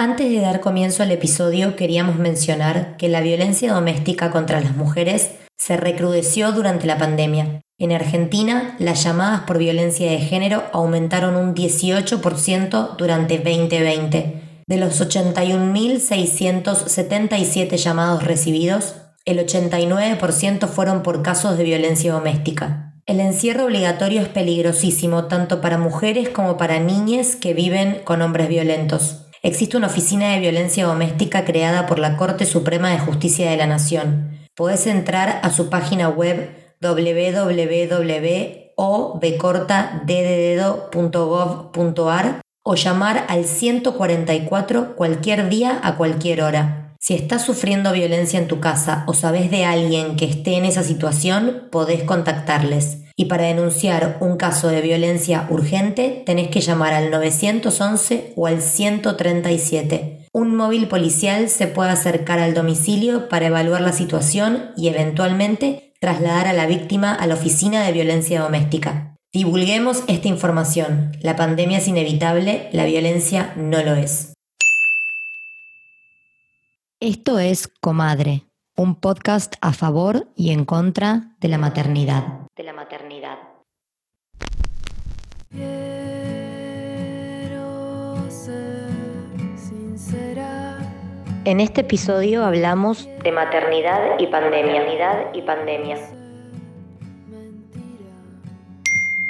Antes de dar comienzo al episodio, queríamos mencionar que la violencia doméstica contra las mujeres se recrudeció durante la pandemia. En Argentina, las llamadas por violencia de género aumentaron un 18% durante 2020. De los 81.677 llamados recibidos, el 89% fueron por casos de violencia doméstica. El encierro obligatorio es peligrosísimo tanto para mujeres como para niñas que viven con hombres violentos. Existe una oficina de violencia doméstica creada por la Corte Suprema de Justicia de la Nación. Podés entrar a su página web www.obcortaddedo.gov.ar o llamar al 144 cualquier día a cualquier hora. Si estás sufriendo violencia en tu casa o sabes de alguien que esté en esa situación, podés contactarles. Y para denunciar un caso de violencia urgente, tenés que llamar al 911 o al 137. Un móvil policial se puede acercar al domicilio para evaluar la situación y eventualmente trasladar a la víctima a la oficina de violencia doméstica. Divulguemos esta información. La pandemia es inevitable, la violencia no lo es. Esto es Comadre, un podcast a favor y en contra de la maternidad de la maternidad. En este episodio hablamos de maternidad y pandemia. y pandemia.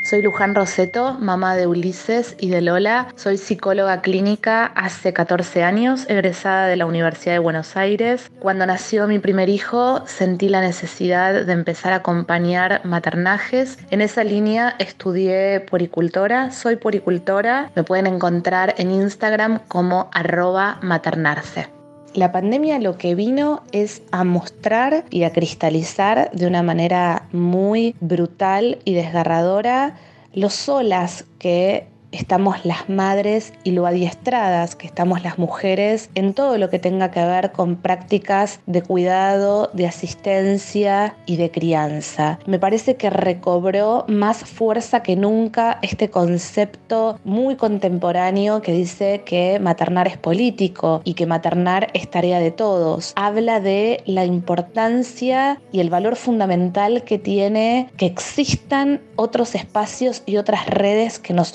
Soy Luján Roseto, mamá de Ulises y de Lola. Soy psicóloga clínica hace 14 años, egresada de la Universidad de Buenos Aires. Cuando nació mi primer hijo, sentí la necesidad de empezar a acompañar maternajes. En esa línea estudié poricultora, soy poricultora. Me pueden encontrar en Instagram como arroba maternarse. La pandemia lo que vino es a mostrar y a cristalizar de una manera muy brutal y desgarradora lo solas que estamos las madres y lo adiestradas que estamos las mujeres en todo lo que tenga que ver con prácticas de cuidado, de asistencia y de crianza. Me parece que recobró más fuerza que nunca este concepto muy contemporáneo que dice que maternar es político y que maternar es tarea de todos. Habla de la importancia y el valor fundamental que tiene que existan otros espacios y otras redes que nos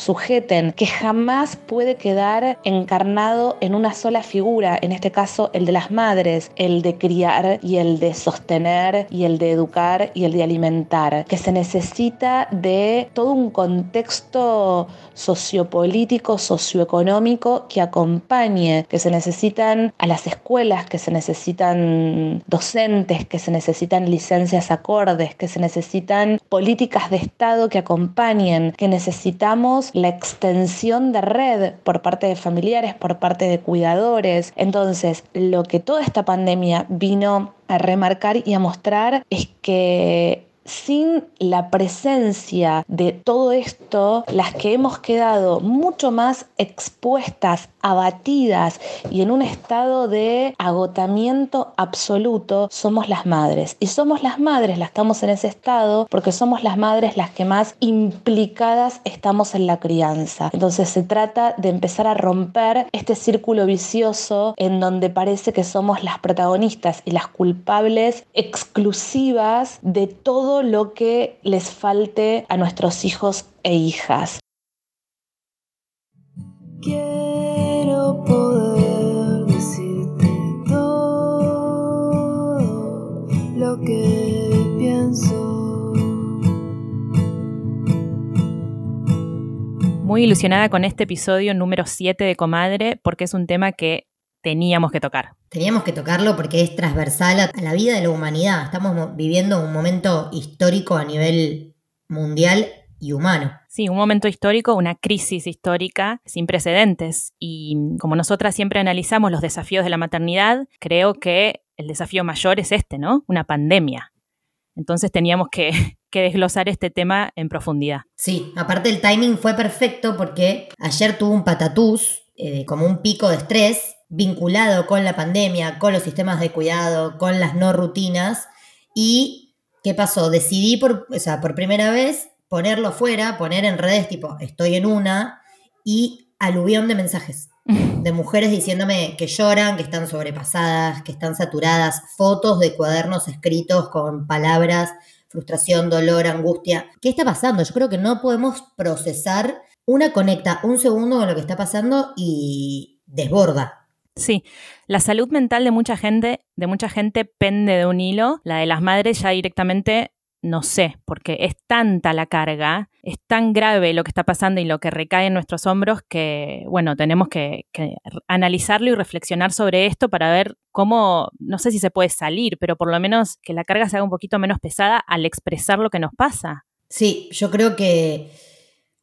que jamás puede quedar encarnado en una sola figura, en este caso el de las madres, el de criar y el de sostener y el de educar y el de alimentar, que se necesita de todo un contexto sociopolítico, socioeconómico que acompañe, que se necesitan a las escuelas, que se necesitan docentes, que se necesitan licencias acordes, que se necesitan políticas de Estado que acompañen, que necesitamos la extensión de red por parte de familiares, por parte de cuidadores. Entonces, lo que toda esta pandemia vino a remarcar y a mostrar es que sin la presencia de todo esto, las que hemos quedado mucho más expuestas, abatidas y en un estado de agotamiento absoluto, somos las madres. Y somos las madres, las estamos en ese estado porque somos las madres las que más implicadas estamos en la crianza. Entonces se trata de empezar a romper este círculo vicioso en donde parece que somos las protagonistas y las culpables exclusivas de todo lo que les falte a nuestros hijos e hijas. Quiero poder decirte todo lo que pienso. Muy ilusionada con este episodio número 7 de Comadre porque es un tema que teníamos que tocar. Teníamos que tocarlo porque es transversal a la vida de la humanidad. Estamos viviendo un momento histórico a nivel mundial y humano. Sí, un momento histórico, una crisis histórica sin precedentes. Y como nosotras siempre analizamos los desafíos de la maternidad, creo que el desafío mayor es este, ¿no? Una pandemia. Entonces teníamos que, desglosar este tema en profundidad. Sí, aparte el timing fue perfecto porque ayer tuvo un patatús, eh, como un pico de estrés, vinculado con la pandemia, con los sistemas de cuidado, con las no rutinas. ¿Y qué pasó? Decidí por, o por primera vez ponerlo fuera, poner en redes tipo, estoy en una, y aluvión de mensajes. de mujeres diciéndome que lloran, que están sobrepasadas, que están saturadas, fotos de cuadernos escritos con palabras, frustración, dolor, angustia. ¿Qué está pasando? Yo creo que no podemos procesar. Una conecta un segundo con lo que está pasando y desborda. Sí, la salud mental de mucha gente, de mucha gente pende de un hilo. La de las madres ya directamente no sé, porque es tanta la carga, es tan grave lo que está pasando y lo que recae en nuestros hombros que, bueno, tenemos que, analizarlo y reflexionar sobre esto para ver cómo, no sé si se puede salir, pero por lo menos que la carga se haga un poquito menos pesada al expresar lo que nos pasa. Sí, yo creo que,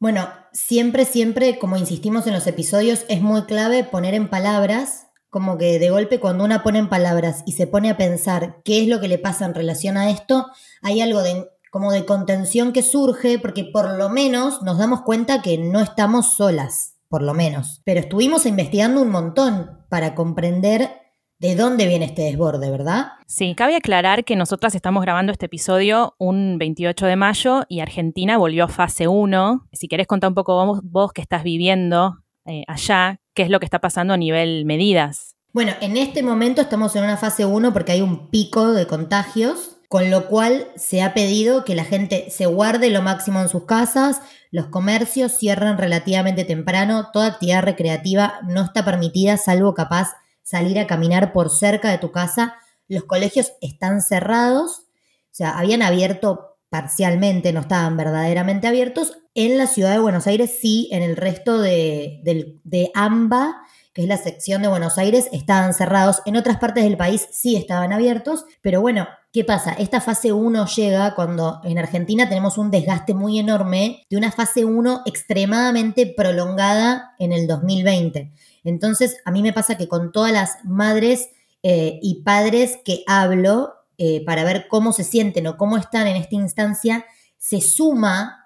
bueno, siempre, siempre, como insistimos en los episodios, es muy clave poner en palabras como que de golpe cuando una pone en palabras y se pone a pensar qué es lo que le pasa en relación a esto, hay algo de como de contención que surge porque por lo menos nos damos cuenta que no estamos solas, por lo menos. Pero estuvimos investigando un montón para comprender de dónde viene este desborde, ¿verdad? Sí, cabe aclarar que nosotras estamos grabando este episodio un 28 de mayo y Argentina volvió a fase 1. Si querés contar un poco vos, vos que estás viviendo eh, allá, qué es lo que está pasando a nivel medidas. Bueno, en este momento estamos en una fase 1 porque hay un pico de contagios, con lo cual se ha pedido que la gente se guarde lo máximo en sus casas, los comercios cierran relativamente temprano, toda actividad recreativa no está permitida salvo capaz salir a caminar por cerca de tu casa, los colegios están cerrados, o sea, habían abierto parcialmente, no estaban verdaderamente abiertos, en la ciudad de Buenos Aires sí, en el resto de, de, AMBA, que es la sección de Buenos Aires, estaban cerrados. En otras partes del país sí estaban abiertos. Pero bueno, ¿qué pasa? Esta fase 1 llega cuando en Argentina tenemos un desgaste muy enorme de una fase 1 extremadamente prolongada en el 2020. Entonces, a mí me pasa que con todas las madres eh, y padres que hablo eh, para ver cómo se sienten o cómo están en esta instancia, se suma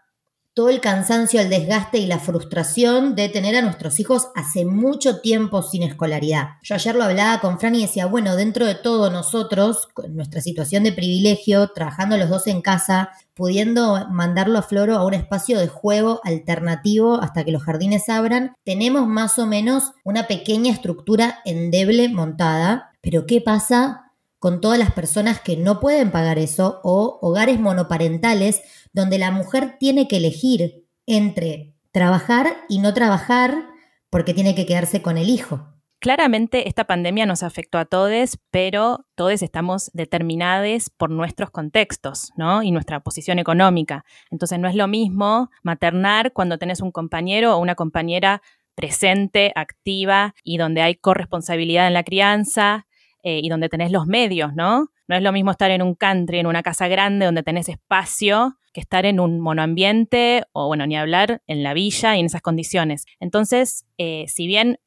todo el cansancio, el desgaste y la frustración de tener a nuestros hijos hace mucho tiempo sin escolaridad. Yo ayer lo hablaba con Fran y decía, bueno, dentro de todo nosotros, con nuestra situación de privilegio, trabajando los dos en casa, pudiendo mandarlo a Floro a un espacio de juego alternativo hasta que los jardines abran, tenemos más o menos una pequeña estructura endeble montada. Pero ¿qué pasa con todas las personas que no pueden pagar eso o hogares monoparentales donde la mujer tiene que elegir entre trabajar y no trabajar porque tiene que quedarse con el hijo. Claramente esta pandemia nos afectó a todos, pero todos estamos determinados por nuestros contextos, ¿no? Y nuestra posición económica. Entonces no es lo mismo maternar cuando tenés un compañero o una compañera presente, activa y donde hay corresponsabilidad en la crianza eh, y donde tenés los medios, ¿no? No es lo mismo estar en un country, en una casa grande donde tenés espacio que estar en un monoambiente o, bueno, ni hablar en la villa y en esas condiciones. Entonces, eh, si bien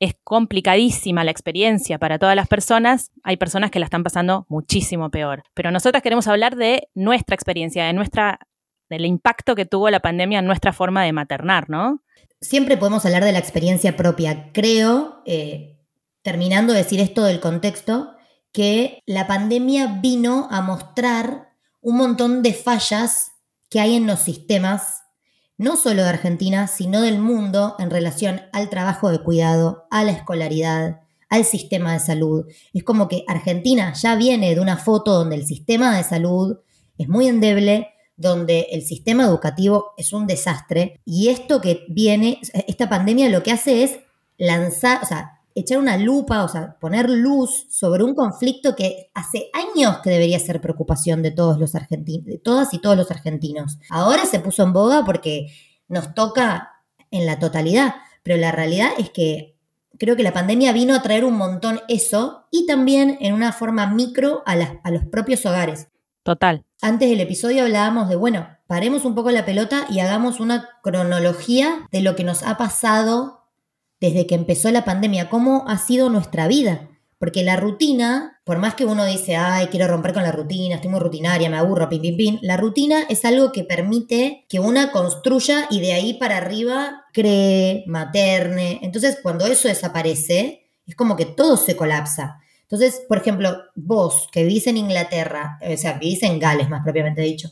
es complicadísima la experiencia para todas las personas, hay personas que la están pasando muchísimo peor. Pero nosotras queremos hablar de nuestra experiencia, de nuestra, del impacto que tuvo la pandemia en nuestra forma de maternar, ¿no? Siempre podemos hablar de la experiencia propia. Creo, eh, terminando de decir esto del contexto, que la pandemia vino a mostrar un montón de fallas que hay en los sistemas, no solo de Argentina, sino del mundo en relación al trabajo de cuidado, a la escolaridad, al sistema de salud. Es como que Argentina ya viene de una foto donde el sistema de salud es muy endeble, donde el sistema educativo es un desastre y esto que viene, esta pandemia lo que hace es lanzar, o sea, echar una lupa, o sea, poner luz sobre un conflicto que hace años que debería ser preocupación de todos los argentinos, de todas y todos los argentinos. Ahora se puso en boga porque nos toca en la totalidad, pero la realidad es que creo que la pandemia vino a traer un montón eso y también en una forma micro a, a los propios hogares. Total. Antes del episodio hablábamos de, bueno, paremos un poco la pelota y hagamos una cronología de lo que nos ha pasado desde que empezó la pandemia, cómo ha sido nuestra vida. Porque la rutina, por más que uno dice, ay, quiero romper con la rutina, estoy muy rutinaria, me aburro, pim, pim, pim, la rutina es algo que permite que una construya y de ahí para arriba cree, materne. Entonces, cuando eso desaparece, es como que todo se colapsa. Entonces, por ejemplo, vos que vivís en Inglaterra, o sea, vivís en Gales más propiamente dicho,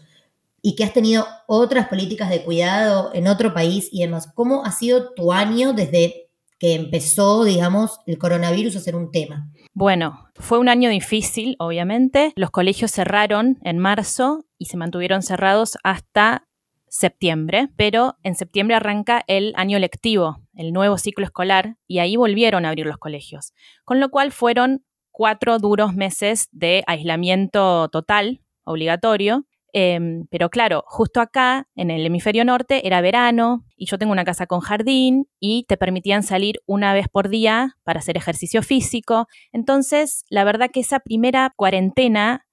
y que has tenido otras políticas de cuidado en otro país y demás, ¿cómo ha sido tu año desde que empezó, digamos, el coronavirus a ser un tema? Bueno, fue un año difícil, obviamente. Los colegios cerraron en marzo y se mantuvieron cerrados hasta septiembre, pero en septiembre arranca el año lectivo, el nuevo ciclo escolar, y ahí volvieron a abrir los colegios. Con lo cual fueron cuatro duros meses de aislamiento total, obligatorio. Em, pero claro, justo acá, en el hemisferio norte, era verano y yo tengo una casa con jardín y te permitían salir una vez por día para hacer ejercicio físico. Entonces, la verdad que esa primera cuarentena,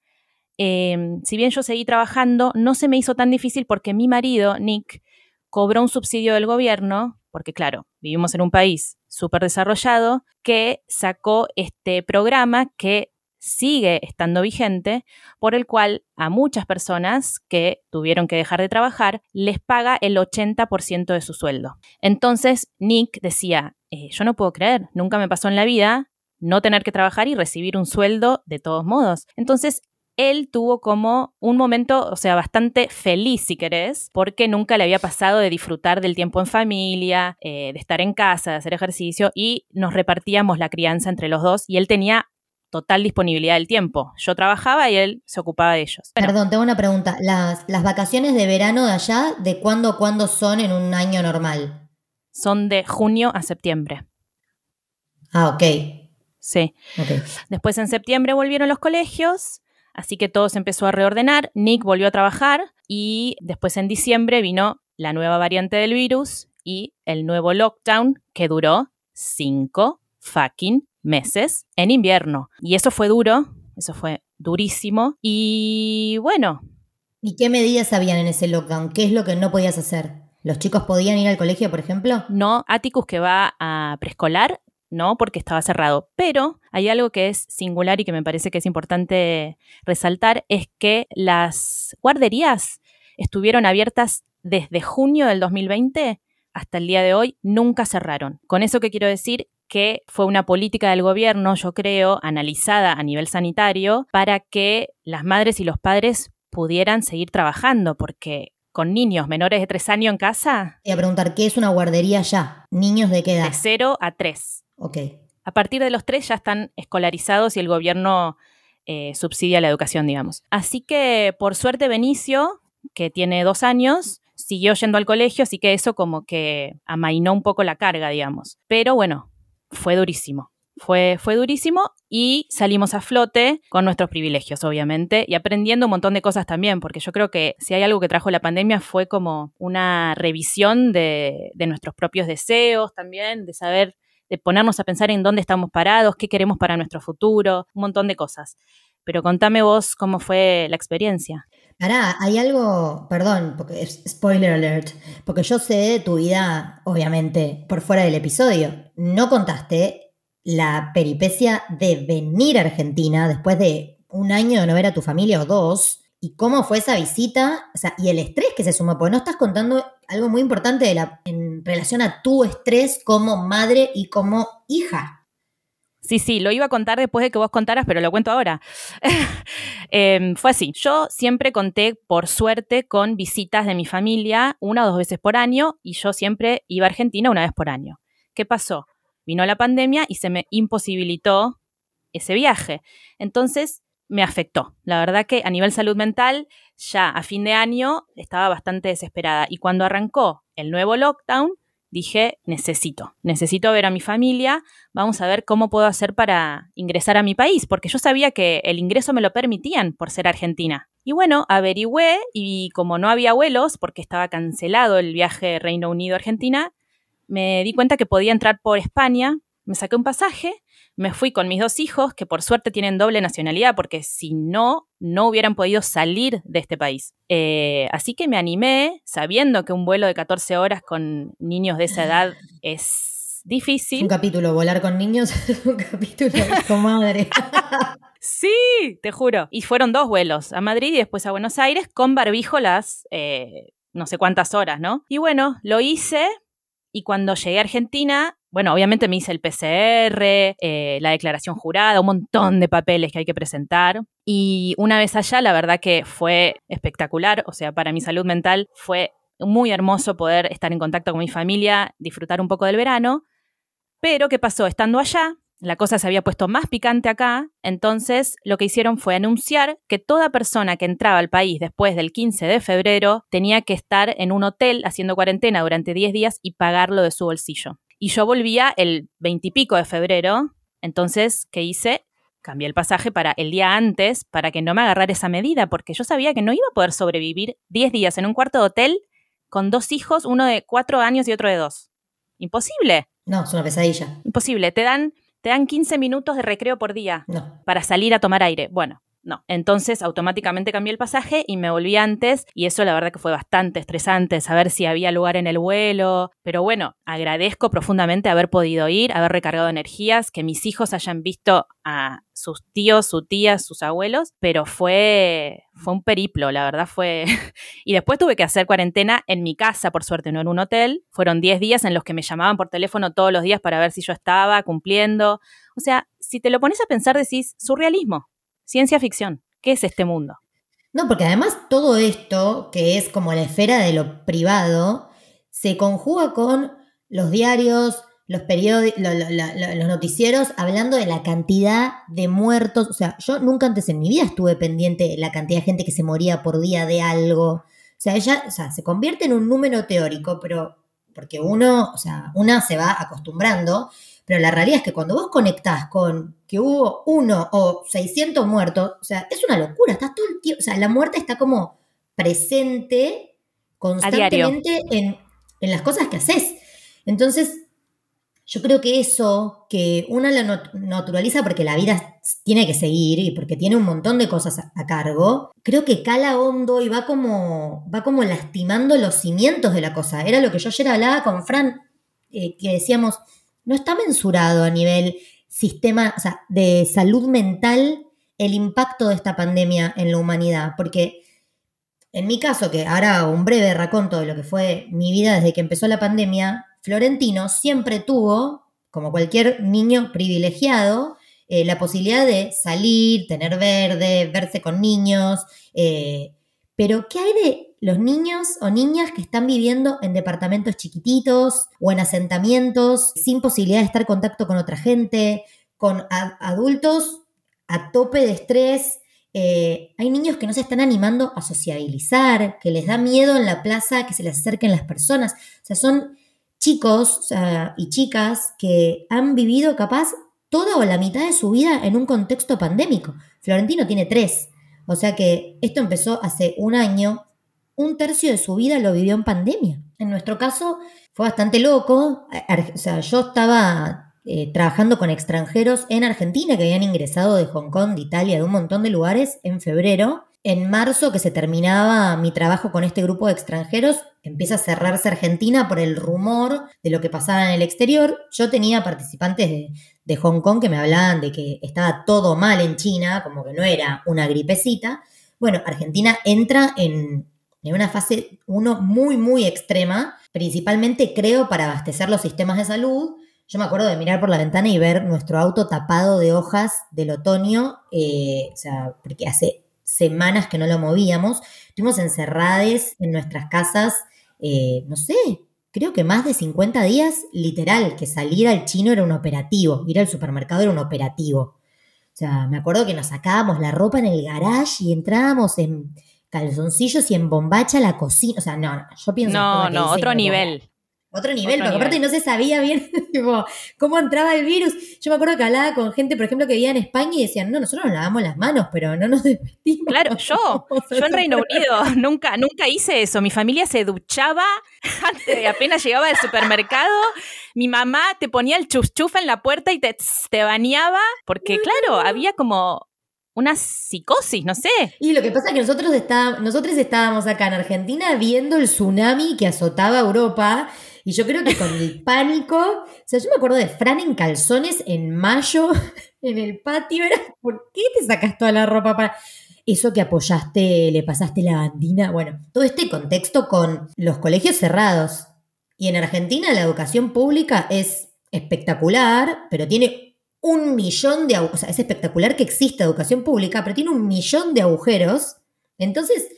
em, si bien yo seguí trabajando, no se me hizo tan difícil porque mi marido, Nick, cobró un subsidio del gobierno, porque claro, vivimos en un país súper desarrollado, que sacó este programa que sigue estando vigente, por el cual a muchas personas que tuvieron que dejar de trabajar les paga el 80% de su sueldo. Entonces Nick decía, eh, yo no puedo creer, nunca me pasó en la vida no tener que trabajar y recibir un sueldo de todos modos. Entonces él tuvo como un momento, o sea, bastante feliz, si querés, porque nunca le había pasado de disfrutar del tiempo en familia, eh, de estar en casa, de hacer ejercicio, y nos repartíamos la crianza entre los dos, y él tenía total disponibilidad del tiempo. Yo trabajaba y él se ocupaba de ellos. Perdón, tengo una pregunta. Las, las vacaciones de verano de allá, ¿de cuándo a cuándo son en un año normal? Son de junio a septiembre. Ah, ok. Sí. Okay. Después en septiembre volvieron los colegios Así que todo se empezó a reordenar, Nick volvió a trabajar y después en diciembre vino la nueva variante del virus y el nuevo lockdown que duró cinco fucking meses en invierno. Y eso fue duro, eso fue durísimo. Y bueno. ¿Y qué medidas habían en ese lockdown? ¿Qué es lo que no podías hacer? ¿Los chicos podían ir al colegio, por ejemplo? No, Atticus que va a preescolar ¿no? Porque estaba cerrado. Pero hay algo que es singular y que me parece que es importante resaltar, es que las guarderías estuvieron abiertas desde junio del 2020 hasta el día de hoy, nunca cerraron. Con eso que quiero decir que fue una política del gobierno, yo creo, analizada a nivel sanitario para que las madres y los padres pudieran seguir trabajando, porque con niños menores de tres años en casa. Y a preguntar, ¿qué es una guardería ya? ¿Niños de qué edad? De 0 a 3. Ok. A partir de los tres ya están escolarizados y el gobierno eh, subsidia la educación, digamos. Así que, por suerte, Benicio, que tiene dos años, siguió yendo al colegio, así que eso como que amainó un poco la carga, digamos. Pero bueno, fue durísimo. Fue, fue durísimo y salimos a flote con nuestros privilegios, obviamente, y aprendiendo un montón de cosas también, porque yo creo que si hay algo que trajo la pandemia fue como una revisión de, de nuestros propios deseos también, de saber de ponernos a pensar en dónde estamos parados, qué queremos para nuestro futuro, un montón de cosas. Pero contame vos cómo fue la experiencia. Pará, hay algo, perdón, porque spoiler alert, porque yo sé de tu vida, obviamente, por fuera del episodio. No contaste la peripecia de venir a Argentina después de un año de no ver a tu familia o dos, y cómo fue esa visita, o sea, y el estrés que se sumó, porque no estás contando algo muy importante en relación a tu estrés como madre y como hija. Sí, sí, lo iba a contar después de que vos contaras, pero lo cuento ahora. Em, fue así, yo siempre conté, por suerte, con visitas de mi familia una o dos veces por año y yo siempre iba a Argentina una vez por año. ¿Qué pasó? Vino la pandemia y se me imposibilitó ese viaje. Entonces, me afectó. La verdad que a nivel salud mental, ya a fin de año estaba bastante desesperada. Y cuando arrancó el nuevo lockdown, dije, necesito, necesito ver a mi familia, vamos a ver cómo puedo hacer para ingresar a mi país, porque yo sabía que el ingreso me lo permitían por ser argentina. Y bueno, averigüé y como no había vuelos, porque estaba cancelado el viaje Reino Unido-Argentina, me di cuenta que podía entrar por España, me saqué un pasaje me fui con mis dos hijos, que por suerte tienen doble nacionalidad, porque si no, no hubieran podido salir de este país. Eh, así que me animé, sabiendo que un vuelo de 14 horas con niños de esa edad es difícil. Un capítulo, volar con niños es un capítulo con madre. sí, te juro. Y fueron dos vuelos, a Madrid y después a Buenos Aires, con barbijo las eh, no sé cuántas horas, ¿no? Y bueno, lo hice y cuando llegué a Argentina bueno, obviamente me hice el PCR, eh, la declaración jurada, un montón de papeles que hay que presentar. Y una vez allá, la verdad que fue espectacular, o sea, para mi salud mental fue muy hermoso poder estar en contacto con mi familia, disfrutar un poco del verano. Pero, ¿qué pasó? Estando allá, la cosa se había puesto más picante acá, entonces lo que hicieron fue anunciar que toda persona que entraba al país después del 15 de febrero tenía que estar en un hotel haciendo cuarentena durante 10 días y pagarlo de su bolsillo. Y yo volvía el 20 y pico de febrero, entonces, ¿qué hice? Cambié el pasaje para el día antes para que no me agarrara esa medida, porque yo sabía que no iba a poder sobrevivir 10 días en un cuarto de hotel con dos hijos, uno de cuatro años y otro de dos. Imposible. No, es una pesadilla. Imposible. Te dan, te dan 15 minutos de recreo por día No. para salir a tomar aire. Bueno, no. Entonces automáticamente cambié el pasaje y me volví antes y eso la verdad que fue bastante estresante, saber si había lugar en el vuelo. Pero bueno, agradezco profundamente haber podido ir, haber recargado energías, que mis hijos hayan visto a sus tíos, sus tías, sus abuelos, pero fue, fue un periplo, la verdad fue... y después tuve que hacer cuarentena en mi casa, por suerte, no en un hotel. Fueron 10 días en los que me llamaban por teléfono todos los días para ver si yo estaba cumpliendo. O sea, si te lo pones a pensar, decís, surrealismo. Ciencia ficción. ¿Qué es este mundo? No, porque además todo esto, que es como la esfera de lo privado, se conjuga con los diarios, los periódicos, los noticieros, hablando de la cantidad de muertos. O sea, yo nunca antes en mi vida estuve pendiente de la cantidad de gente que se moría por día de algo. O sea, ella o sea, se convierte en un número teórico, pero porque uno, o sea, una se va acostumbrando, pero la realidad es que cuando vos conectás con que hubo uno o 600 muertos, o sea, es una locura, estás todo el tiempo, o sea, la muerte está como presente constantemente en, en, las cosas que haces. Entonces, yo creo que eso, que una lo naturaliza porque la vida tiene que seguir y porque tiene un montón de cosas a, cargo, creo que cala hondo y va como, va como lastimando los cimientos de la cosa. Era lo que yo ayer hablaba con Fran, eh, que decíamos, no está mensurado a nivel sistema, de salud mental el impacto de esta pandemia en la humanidad, porque en mi caso, que ahora un breve raconto de lo que fue mi vida desde que empezó la pandemia, Florentino siempre tuvo, como cualquier niño privilegiado, eh, la posibilidad de salir, tener verde, verse con niños. Eh, pero, ¿qué hay de los niños o niñas que están viviendo en departamentos chiquititos o en asentamientos sin posibilidad de estar en contacto con otra gente, con adultos a tope de estrés? Eh, hay niños que no se están animando a sociabilizar, que les da miedo en la plaza que se les acerquen las personas. O sea, son chicos y chicas que han vivido capaz toda o la mitad de su vida en un contexto pandémico. Florentino tiene tres, o sea que esto empezó hace un año, un tercio de su vida lo vivió en pandemia. En nuestro caso fue bastante loco, o sea, yo estaba eh, trabajando con extranjeros en Argentina que habían ingresado de Hong Kong, de Italia, de un montón de lugares en febrero. En marzo, que se terminaba mi trabajo con este grupo de extranjeros, empieza a cerrarse Argentina por el rumor de lo que pasaba en el exterior. Yo tenía participantes de, Hong Kong que me hablaban de que estaba todo mal en China, como que no era una gripecita. Bueno, Argentina entra en, una fase 1 muy, muy extrema, principalmente creo para abastecer los sistemas de salud. Yo me acuerdo de mirar por la ventana y ver nuestro auto tapado de hojas del otoño, eh, o sea, porque hace semanas que no lo movíamos. Estuvimos encerrados en nuestras casas eh, no sé, creo que más de 50 días, literal, que salir al chino era un operativo, ir al supermercado era un operativo. O sea, me acuerdo que nos sacábamos la ropa en el garage y entrábamos en calzoncillos y en bombacha a la cocina. O sea, no, yo pienso... No, no, otro nivel otro nivel, porque aparte no se sabía bien cómo entraba el virus. Yo me acuerdo que hablaba con gente, por ejemplo, que vivía en España y decían, no, nosotros nos lavamos las manos, pero no nos desvestimos. Claro, yo, yo en Reino Unido nunca, nunca hice eso. Mi familia se duchaba antes de apenas llegaba del supermercado. Mi mamá te ponía el chuf en la puerta y te, te bañaba, porque claro, había como una psicosis, no sé. Y lo que pasa es que nosotros, está, nosotros estábamos acá en Argentina viendo el tsunami que azotaba Europa y yo creo que con el pánico, o sea, yo me acuerdo de Fran en calzones en mayo en el patio, era, ¿por qué te sacas toda la ropa para...? Eso que apoyaste, le pasaste la bandina, bueno, todo este contexto con los colegios cerrados. Y en Argentina la educación pública es espectacular, pero tiene un millón de... O sea, es espectacular que exista educación pública, pero tiene un millón de agujeros. Entonces,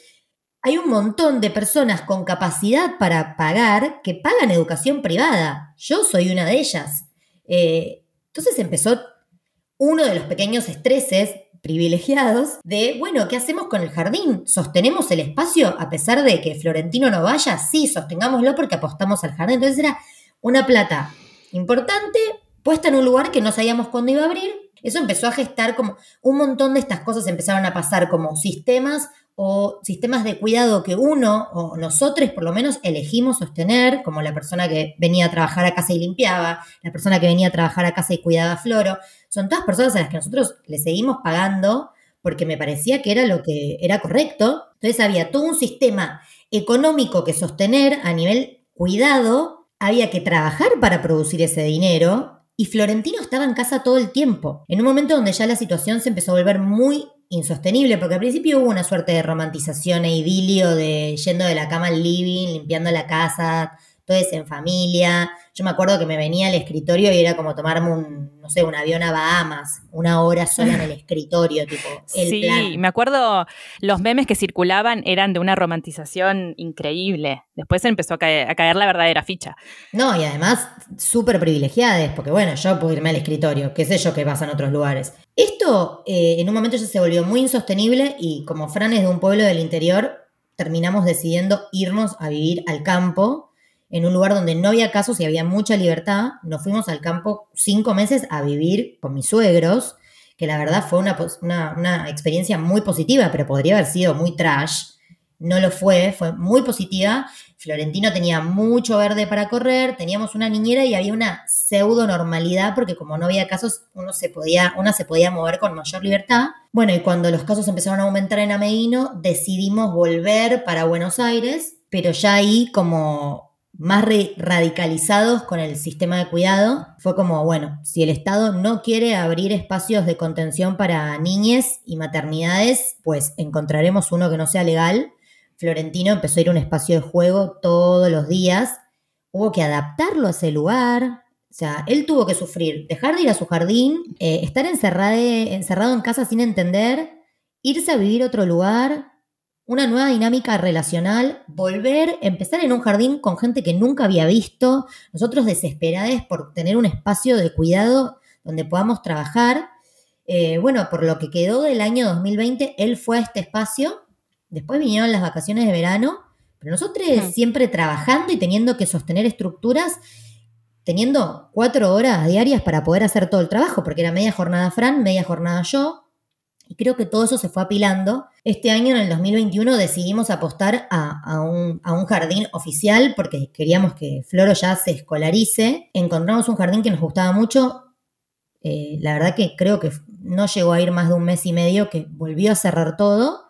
hay un montón de personas con capacidad para pagar que pagan educación privada. Yo soy una de ellas. Eh, entonces empezó uno de los pequeños estreses privilegiados de, bueno, ¿qué hacemos con el jardín? ¿Sostenemos el espacio a pesar de que Florentino no vaya? Sí, sostengámoslo porque apostamos al jardín. Entonces era una plata importante puesta en un lugar que no sabíamos cuándo iba a abrir. Eso empezó a gestar como un montón de estas cosas empezaron a pasar como sistemas o sistemas de cuidado que uno o nosotros por lo menos elegimos sostener, como la persona que venía a trabajar a casa y limpiaba, la persona que venía a trabajar a casa y cuidaba Floro, son todas personas a las que nosotros le seguimos pagando porque me parecía que era lo que era correcto. Entonces había todo un sistema económico que sostener a nivel cuidado, había que trabajar para producir ese dinero y Florentino estaba en casa todo el tiempo, en un momento donde ya la situación se empezó a volver muy insostenible, porque al principio hubo una suerte de romantización e idilio de yendo de la cama al living, limpiando la casa, todo eso en familia. Yo me acuerdo que me venía al escritorio y era como tomarme un, no sé, un avión a Bahamas, una hora sola en el escritorio, tipo, el sí, me acuerdo, los memes que circulaban eran de una romantización increíble. Después empezó a caer, a caer la verdadera ficha. No, y además súper privilegiadas, porque bueno, yo puedo irme al escritorio, qué sé yo qué pasa en otros lugares. Esto eh, en un momento ya se volvió muy insostenible y como Fran es de un pueblo del interior, terminamos decidiendo irnos a vivir al campo en un lugar donde no había casos y había mucha libertad. Nos fuimos al campo cinco meses a vivir con mis suegros, que la verdad fue una, una, experiencia muy positiva, pero podría haber sido muy trash. No lo fue, fue muy positiva. Florentino tenía mucho verde para correr, teníamos una niñera y había una pseudo normalidad porque como no había casos, uno se podía, una se podía mover con mayor libertad. Bueno, y cuando los casos empezaron a aumentar en Ameguino, decidimos volver para Buenos Aires, pero ya ahí como más radicalizados con el sistema de cuidado, fue como, bueno, si el Estado no quiere abrir espacios de contención para niñes y maternidades, pues encontraremos uno que no sea legal. Florentino empezó a ir a un espacio de juego todos los días, hubo que adaptarlo a ese lugar. O sea, él tuvo que sufrir, dejar de ir a su jardín, eh, estar encerrado, encerrado en casa sin entender, irse a vivir a otro lugar, una nueva dinámica relacional, volver, empezar en un jardín con gente que nunca había visto, nosotros desesperados por tener un espacio de cuidado donde podamos trabajar. Eh, bueno, por lo que quedó del año 2020, él fue a este espacio, después vinieron las vacaciones de verano, pero nosotros siempre trabajando y teniendo que sostener estructuras, teniendo cuatro horas diarias para poder hacer todo el trabajo, porque era media jornada Fran, media jornada yo, y creo que todo eso se fue apilando. Este año, en el 2021, decidimos apostar a, un, jardín oficial porque queríamos que Floro ya se escolarice. Encontramos un jardín que nos gustaba mucho. Eh, la verdad que creo que no llegó a ir más de un mes y medio, que volvió a cerrar todo.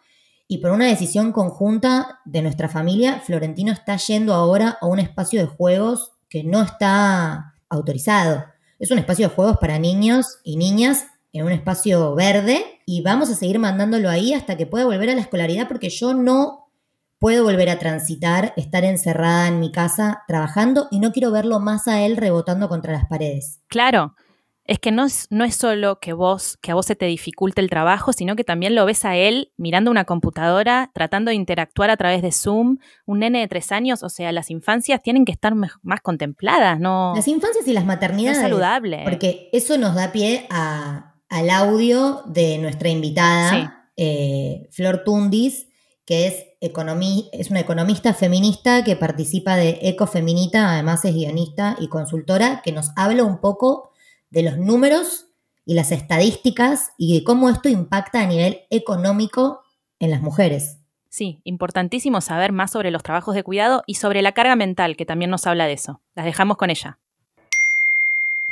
Y por una decisión conjunta de nuestra familia, Florentino está yendo ahora a un espacio de juegos que no está autorizado. Es un espacio de juegos para niños y niñas en un espacio verde y vamos a seguir mandándolo ahí hasta que pueda volver a la escolaridad porque yo no puedo volver a transitar, estar encerrada en mi casa trabajando y no quiero verlo más a él rebotando contra las paredes. Claro, es que no es, no es solo que vos, que a vos se te dificulte el trabajo, sino que también lo ves a él mirando una computadora, tratando de interactuar a través de Zoom. Un nene de tres años, o sea, las infancias tienen que estar más contempladas, ¿no? Las infancias y las maternidades. es saludable. Porque eso nos da pie a, al audio de nuestra invitada, eh, Flor Tundis, que es, es una economista feminista que participa de Ecofeminita, además es guionista y consultora, que nos habla un poco de los números y las estadísticas y de cómo esto impacta a nivel económico en las mujeres. Sí, importantísimo saber más sobre los trabajos de cuidado y sobre la carga mental, que también nos habla de eso. Las dejamos con ella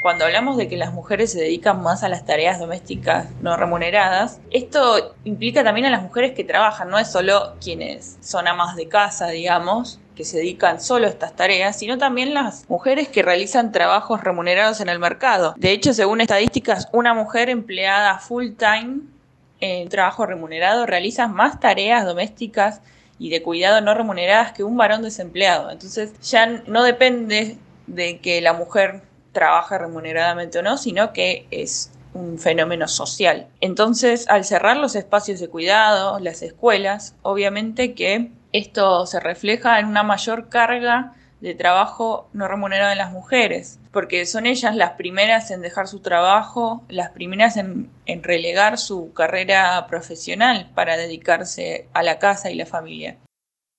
cuando hablamos de que las mujeres se dedican más a las tareas domésticas no remuneradas, esto implica también a las mujeres que trabajan, no es solo quienes son amas de casa, digamos, que se dedican solo a estas tareas, sino también las mujeres que realizan trabajos remunerados en el mercado. De hecho, según estadísticas, una mujer empleada full time en trabajo remunerado realiza más tareas domésticas y de cuidado no remuneradas que un varón desempleado. Entonces ya no depende de que la mujer trabaja remuneradamente o no, sino que es un fenómeno social. Entonces, al cerrar los espacios de cuidado, las escuelas, obviamente que esto se refleja en una mayor carga de trabajo no remunerado en las mujeres, porque son ellas las primeras en dejar su trabajo, las primeras en, en, relegar su carrera profesional para dedicarse a la casa y la familia.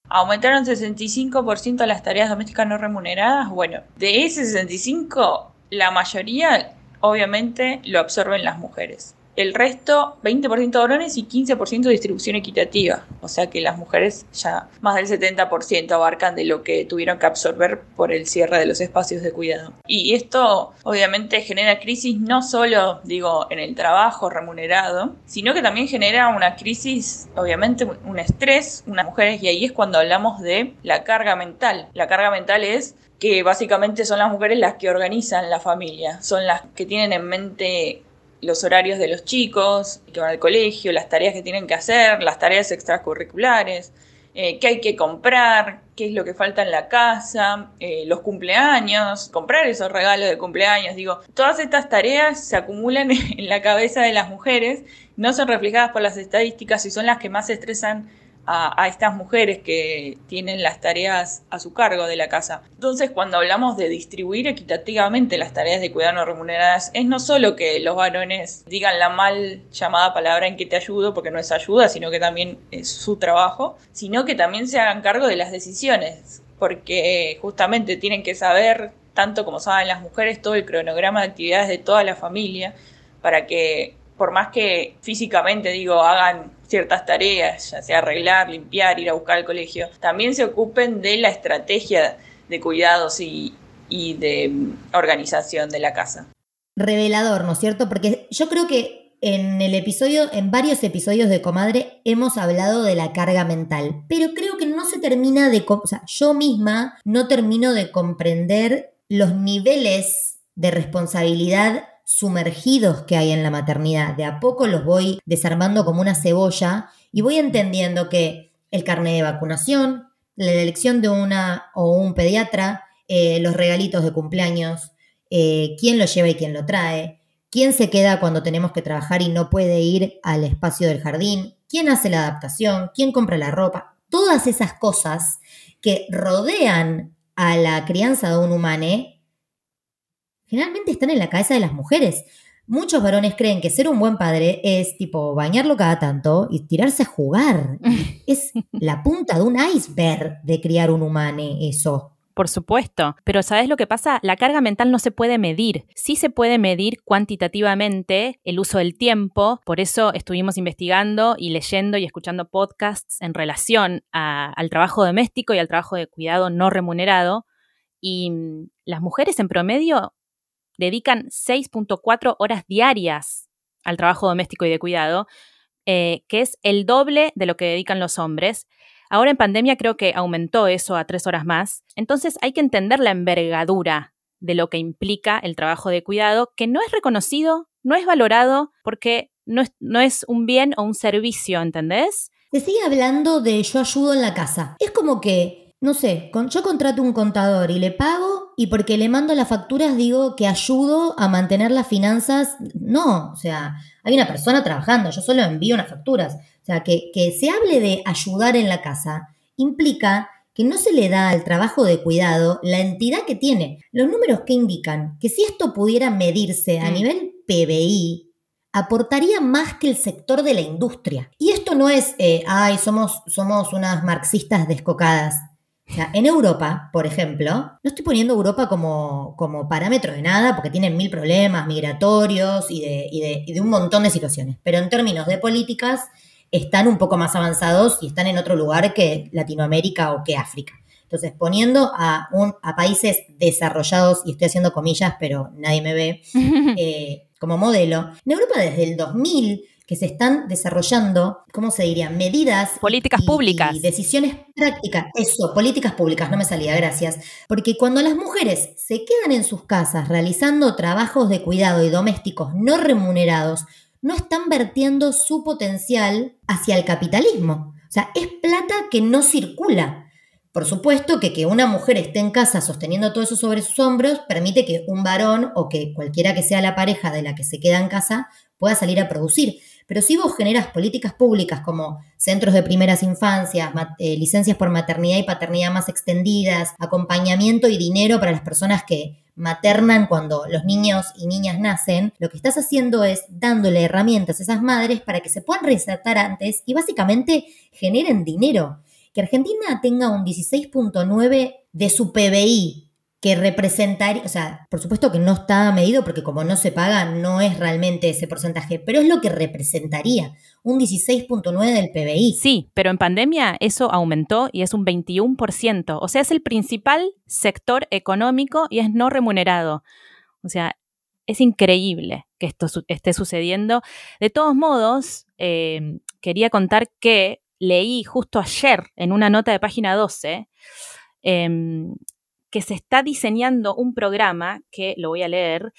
Aumentaron 65% las tareas domésticas no remuneradas. Bueno, de ese 65, la mayoría obviamente lo absorben las mujeres. El resto, 20% de varones y 15% de distribución equitativa. O sea que las mujeres ya más del 70% abarcan de lo que tuvieron que absorber por el cierre de los espacios de cuidado. Y esto obviamente genera crisis no solo, digo, en el trabajo remunerado, sino que también genera una crisis, obviamente un estrés, unas mujeres, y ahí es cuando hablamos de la carga mental. La carga mental es que básicamente son las mujeres las que organizan la familia, son las que tienen en mente los horarios de los chicos, que van al colegio, las tareas que tienen que hacer, las tareas extracurriculares, eh, qué hay que comprar, qué es lo que falta en la casa, eh, los cumpleaños, comprar esos regalos de cumpleaños. Digo, todas estas tareas se acumulan en la cabeza de las mujeres, no son reflejadas por las estadísticas y son las que más estresan a, estas mujeres que tienen las tareas a su cargo de la casa. Entonces, cuando hablamos de distribuir equitativamente las tareas de cuidado no remuneradas, es no solo que los varones digan la mal llamada palabra en que te ayudo, porque no es ayuda, sino que también es su trabajo, sino que también se hagan cargo de las decisiones, porque justamente tienen que saber, tanto como saben las mujeres, todo el cronograma de actividades de toda la familia, para que por más que físicamente, digo, hagan ciertas tareas, ya sea arreglar, limpiar, ir a buscar al colegio, también se ocupen de la estrategia de cuidados y, de organización de la casa. Revelador, ¿no es cierto? Porque yo creo que en el episodio, en varios episodios de Comadre, hemos hablado de la carga mental, pero creo que no se termina de, o sea, yo misma no termino de comprender los niveles de responsabilidad sumergidos que hay en la maternidad. De a poco los voy desarmando como una cebolla y voy entendiendo que el carnet de vacunación, la elección de una o un pediatra, eh, los regalitos de cumpleaños, eh, quién lo lleva y quién lo trae, quién se queda cuando tenemos que trabajar y no puede ir al espacio del jardín, quién hace la adaptación, quién compra la ropa, todas esas cosas que rodean a la crianza de un humano generalmente están en la cabeza de las mujeres. Muchos varones creen que ser un buen padre es tipo bañarlo cada tanto y tirarse a jugar. es la punta de un iceberg de criar un humano, eso. Por supuesto, pero ¿sabes lo que pasa? La carga mental no se puede medir. Sí se puede medir cuantitativamente el uso del tiempo, por eso estuvimos investigando y leyendo y escuchando podcasts en relación al trabajo doméstico y al trabajo de cuidado no remunerado. Y mm, las mujeres en promedio dedican 6.4 horas diarias al trabajo doméstico y de cuidado, eh, que es el doble de lo que dedican los hombres. Ahora en pandemia creo que aumentó eso a tres horas más. Entonces hay que entender la envergadura de lo que implica el trabajo de cuidado, que no es reconocido, no es valorado, porque no es, no es un bien o un servicio, ¿entendés? Se sigue hablando de yo ayudo en la casa. Es como que no sé, yo contrato un contador y le pago y porque le mando las facturas digo que ayudo a mantener las finanzas. No, o sea, hay una persona trabajando, yo solo envío unas facturas. O sea, que, que se hable de ayudar en la casa implica que no se le da al trabajo de cuidado la entidad que tiene. Los números que indican que si esto pudiera medirse a mm. nivel PBI, aportaría más que el sector de la industria. Y esto no es, eh, ay, somos, somos unas marxistas descocadas en Europa, por ejemplo, no estoy poniendo Europa como, como parámetro de nada, porque tienen mil problemas migratorios y de, un montón de situaciones, pero en términos de políticas están un poco más avanzados y están en otro lugar que Latinoamérica o que África. Entonces, poniendo a, un, a países desarrollados, y estoy haciendo comillas, pero nadie me ve, eh, como modelo, en Europa desde el 2000 que se están desarrollando, ¿cómo se diría? Medidas. Políticas públicas. Y decisiones prácticas. Eso, políticas públicas, no me salía, gracias. Porque cuando las mujeres se quedan en sus casas realizando trabajos de cuidado y domésticos no remunerados, no están vertiendo su potencial hacia el capitalismo. O sea, es plata que no circula. Por supuesto que que una mujer esté en casa sosteniendo todo eso sobre sus hombros permite que un varón o que cualquiera que sea la pareja de la que se queda en casa pueda salir a producir Pero si vos generas políticas públicas como centros de primeras infancias, eh, licencias por maternidad y paternidad más extendidas, acompañamiento y dinero para las personas que maternan cuando los niños y niñas nacen, lo que estás haciendo es dándole herramientas a esas madres para que se puedan reinsertar antes y básicamente generen dinero. Que Argentina tenga un 16.9 de su PBI que representaría, o sea, por supuesto que no está medido porque como no se paga no es realmente ese porcentaje, pero es lo que representaría, un 16.9 del PBI. Sí, pero en pandemia eso aumentó y es un 21%, o sea, es el principal sector económico y es no remunerado. O sea, es increíble que esto esté sucediendo. De todos modos, eh, quería contar que leí justo ayer en una nota de página 12 que se está diseñando un programa, que lo voy a leer,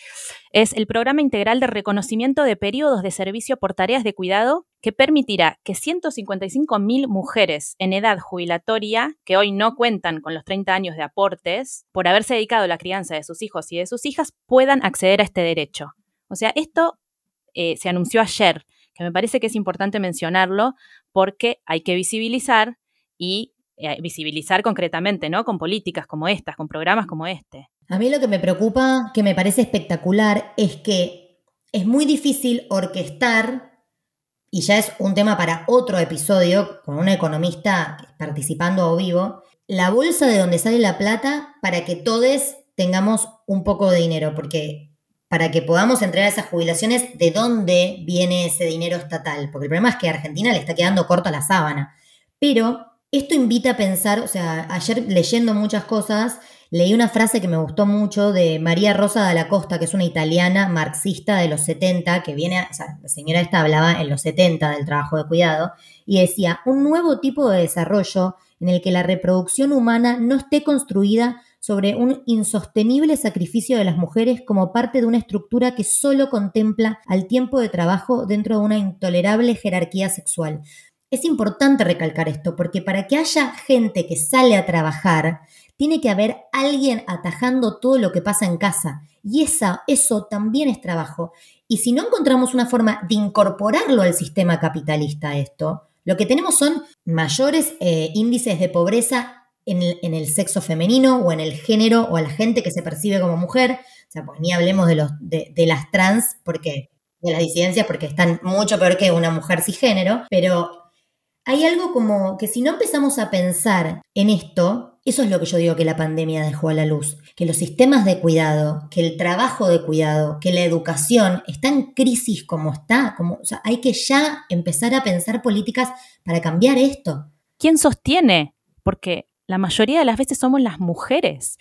es el Programa Integral de Reconocimiento de Periodos de Servicio por Tareas de Cuidado, que permitirá que 155.000 mujeres en edad jubilatoria, que hoy no cuentan con los 30 años de aportes, por haberse dedicado a la crianza de sus hijos y de sus hijas, puedan acceder a este derecho. O sea, esto eh, se anunció ayer, que me parece que es importante mencionarlo porque hay que visibilizar y eh, visibilizar concretamente, ¿no? Con políticas como estas, con programas como este. A mí lo que me preocupa, que me parece espectacular, es que es muy difícil orquestar, y ya es un tema para otro episodio, con una economista participando a vivo, la bolsa de donde sale la plata para que todos tengamos un poco de dinero, porque para que podamos entregar esas jubilaciones, ¿de dónde viene ese dinero estatal? Porque el problema es que a Argentina le está quedando corta la sábana. Pero esto invita a pensar, o sea, ayer leyendo muchas cosas, leí una frase que me gustó mucho de María Rosa de la Costa, que es una italiana marxista de los 70, que viene, o sea, la señora esta hablaba en los 70 del trabajo de cuidado, y decía, un nuevo tipo de desarrollo en el que la reproducción humana no esté construida sobre un insostenible sacrificio de las mujeres como parte de una estructura que solo contempla al tiempo de trabajo dentro de una intolerable jerarquía sexual. Es importante recalcar esto porque para que haya gente que sale a trabajar, tiene que haber alguien atajando todo lo que pasa en casa. Y esa, eso también es trabajo. Y si no encontramos una forma de incorporarlo al sistema capitalista esto, lo que tenemos son mayores eh, índices de pobreza en el, sexo femenino o en el género o a la gente que se percibe como mujer. O sea, pues ni hablemos de, los, de, las trans, porque de las disidencias, porque están mucho peor que una mujer cisgénero, pero hay algo como que si no empezamos a pensar en esto, eso es lo que yo digo que la pandemia dejó a la luz, que los sistemas de cuidado, que el trabajo de cuidado, que la educación está en crisis como está, como, hay que ya empezar a pensar políticas para cambiar esto. ¿Quién sostiene? Porque la mayoría de las veces somos las mujeres.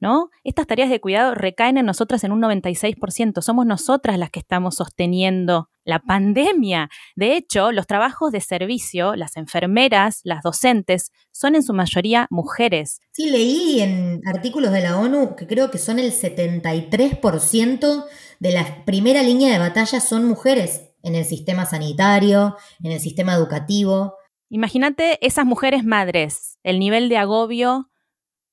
¿No? Estas tareas de cuidado recaen en nosotras en un 96%. Somos nosotras las que estamos sosteniendo la pandemia. De hecho, los trabajos de servicio, las enfermeras, las docentes, son en su mayoría mujeres. Sí, leí en artículos de la ONU que creo que son el 73% de la primera línea de batalla son mujeres en el sistema sanitario, en el sistema educativo. Imagínate esas mujeres madres, el nivel de agobio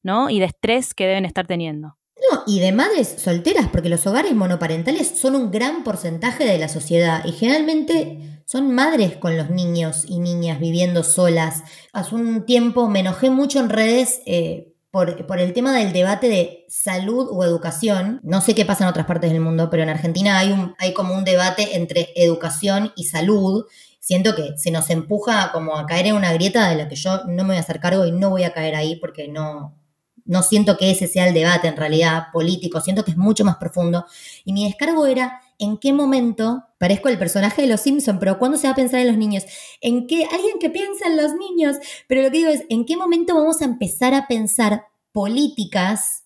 ¿no? Y de estrés que deben estar teniendo. No, y de madres solteras, porque los hogares monoparentales son un gran porcentaje de la sociedad y generalmente son madres con los niños y niñas viviendo solas. Hace un tiempo me enojé mucho en redes eh, por, por, el tema del debate de salud o educación. No sé qué pasa en otras partes del mundo, pero en Argentina hay, un, hay como un debate entre educación y salud. Siento que se nos empuja como a caer en una grieta de la que yo no me voy a hacer cargo y no voy a caer ahí porque no, no siento que ese sea el debate en realidad político, siento que es mucho más profundo. Y mi descargo era en qué momento, parezco el personaje de los Simpson, pero ¿cuándo se va a pensar en los niños? ¿En qué? Alguien que piensa en los niños. Pero lo que digo es, ¿en qué momento vamos a empezar a pensar políticas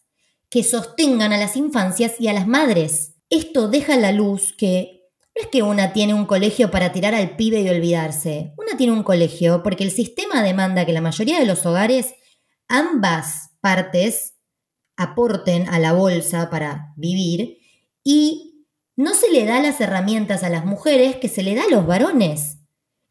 que sostengan a las infancias y a las madres? Esto deja a la luz que no es que una tiene un colegio para tirar al pibe y olvidarse. Una tiene un colegio porque el sistema demanda que la mayoría de los hogares ambas partes aporten a la bolsa para vivir y no se le da las herramientas a las mujeres que se le da a los varones.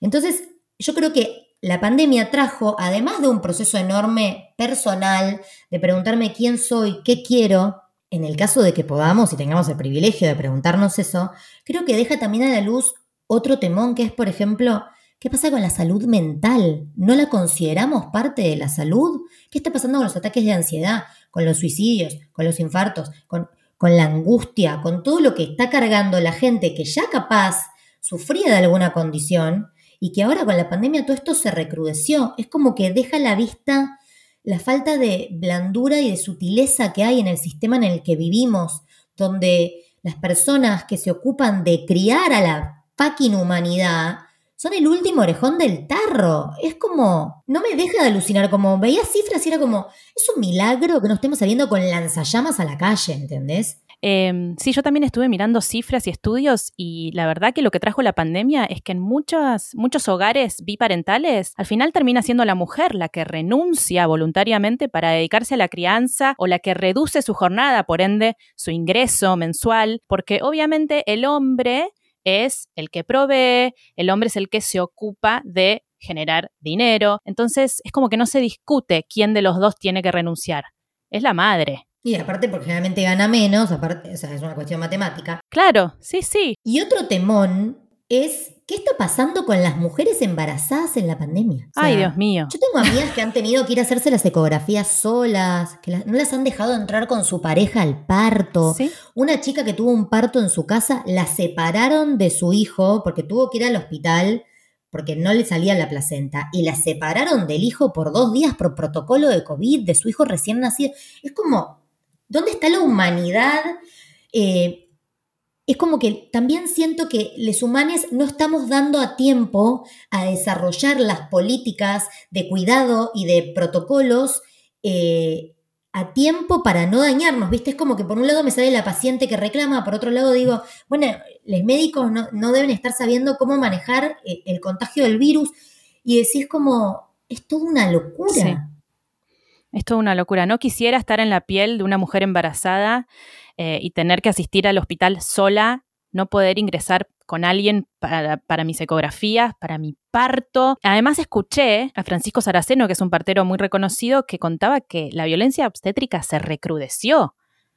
Entonces, yo creo que la pandemia trajo, además de un proceso enorme personal, de preguntarme quién soy, qué quiero, en el caso de que podamos y tengamos el privilegio de preguntarnos eso, creo que deja también a la luz otro temón que es, por ejemplo, ¿qué pasa con la salud mental? ¿No la consideramos parte de la salud? ¿Qué está pasando con los ataques de ansiedad, con los suicidios, con los infartos, con, la angustia, con todo lo que está cargando la gente que ya capaz sufría de alguna condición y que ahora con la pandemia todo esto se recrudeció? Es como que deja a la vista la falta de blandura y de sutileza que hay en el sistema en el que vivimos, donde las personas que se ocupan de criar a la fucking humanidad son el último orejón del tarro. Es como, no me deja de alucinar, como veía cifras y era como, es un milagro que no estemos saliendo con lanzallamas a la calle, ¿entendés? Em, sí, yo también estuve mirando cifras y estudios y la verdad que lo que trajo la pandemia es que en muchos, muchos hogares biparentales al final termina siendo la mujer la que renuncia voluntariamente para dedicarse a la crianza o la que reduce su jornada, por ende su ingreso mensual, porque obviamente el hombre es el que provee, el hombre es el que se ocupa de generar dinero, entonces es como que no se discute quién de los dos tiene que renunciar, es la madre. Y aparte porque generalmente gana menos, aparte, o sea, es una cuestión matemática. Claro, sí, sí. Y otro temón es ¿qué está pasando con las mujeres embarazadas en la pandemia? Ay, Dios mío. Yo tengo amigas que han tenido que ir a hacerse las ecografías solas, que no las han dejado entrar con su pareja al parto. ¿Sí? Una chica que tuvo un parto en su casa, la separaron de su hijo porque tuvo que ir al hospital porque no le salía la placenta y la separaron del hijo por dos días por protocolo de COVID de su hijo recién nacido. Es como, ¿Dónde está la humanidad? Eh, es como que también siento que los humanos no estamos dando a tiempo a desarrollar las políticas de cuidado y de protocolos eh, a tiempo para no dañarnos, ¿viste? Es como que por un lado me sale la paciente que reclama, por otro lado digo, bueno, los médicos no, deben estar sabiendo cómo manejar eh, el contagio del virus y decís como, es toda una locura. Es toda una locura. No quisiera estar en la piel de una mujer embarazada eh, y tener que asistir al hospital sola, no poder ingresar con alguien para, para, mis ecografías, para mi parto. Además escuché a Francisco Saraceno, que es un partero muy reconocido, que contaba que la violencia obstétrica se recrudeció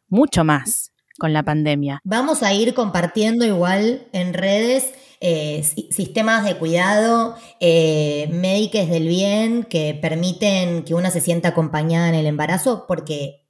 mucho más con la pandemia. Vamos a ir compartiendo igual en redes eh, sistemas de cuidado, eh, médicos del bien que permiten que una se sienta acompañada en el embarazo, porque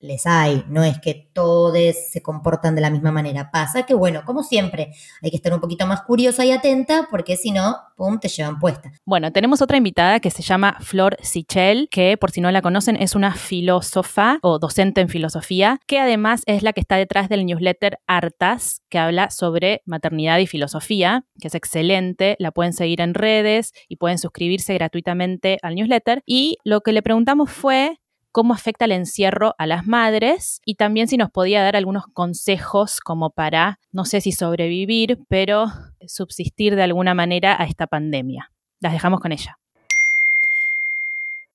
les hay, no es que todos se comportan de la misma manera. Pasa que, bueno, como siempre, hay que estar un poquito más curiosa y atenta porque si no, pum, te llevan puesta. Bueno, tenemos otra invitada que se llama Flor Sichel, que por si no la conocen es una filósofa o docente en filosofía, que además es la que está detrás del newsletter Artas, que habla sobre maternidad y filosofía, que es excelente, la pueden seguir en redes y pueden suscribirse gratuitamente al newsletter. Y lo que le preguntamos fue cómo afecta el encierro a las madres y también si nos podía dar algunos consejos como para, no sé si sobrevivir, pero subsistir de alguna manera a esta pandemia. Las dejamos con ella.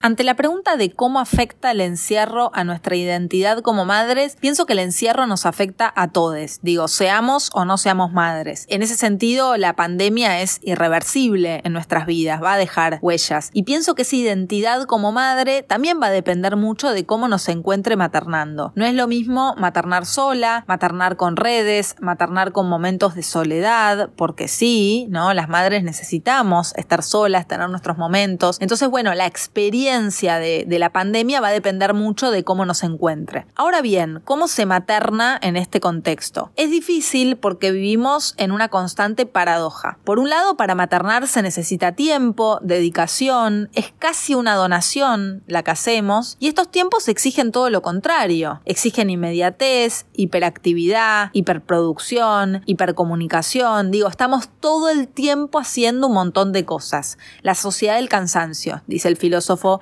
Ante la pregunta de cómo afecta el encierro a nuestra identidad como madres, pienso que el encierro nos afecta a todos, digo, seamos o no seamos madres. En ese sentido, la pandemia es irreversible en nuestras vidas, va a dejar huellas. Y pienso que esa identidad como madre también va a depender mucho de cómo nos encuentre maternando. No es lo mismo maternar sola, maternar con redes, maternar con momentos de soledad, porque sí, ¿no? Las madres necesitamos estar solas, tener nuestros momentos. Entonces, bueno, la experiencia de, de, la pandemia va a depender mucho de cómo nos encuentre. Ahora bien, ¿cómo se materna en este contexto? Es difícil porque vivimos en una constante paradoja. Por un lado, para maternar se necesita tiempo, dedicación, es casi una donación la que hacemos, y estos tiempos exigen todo lo contrario. Exigen inmediatez, hiperactividad, hiperproducción, hipercomunicación. Digo, estamos todo el tiempo haciendo un montón de cosas. La sociedad del cansancio, dice el filósofo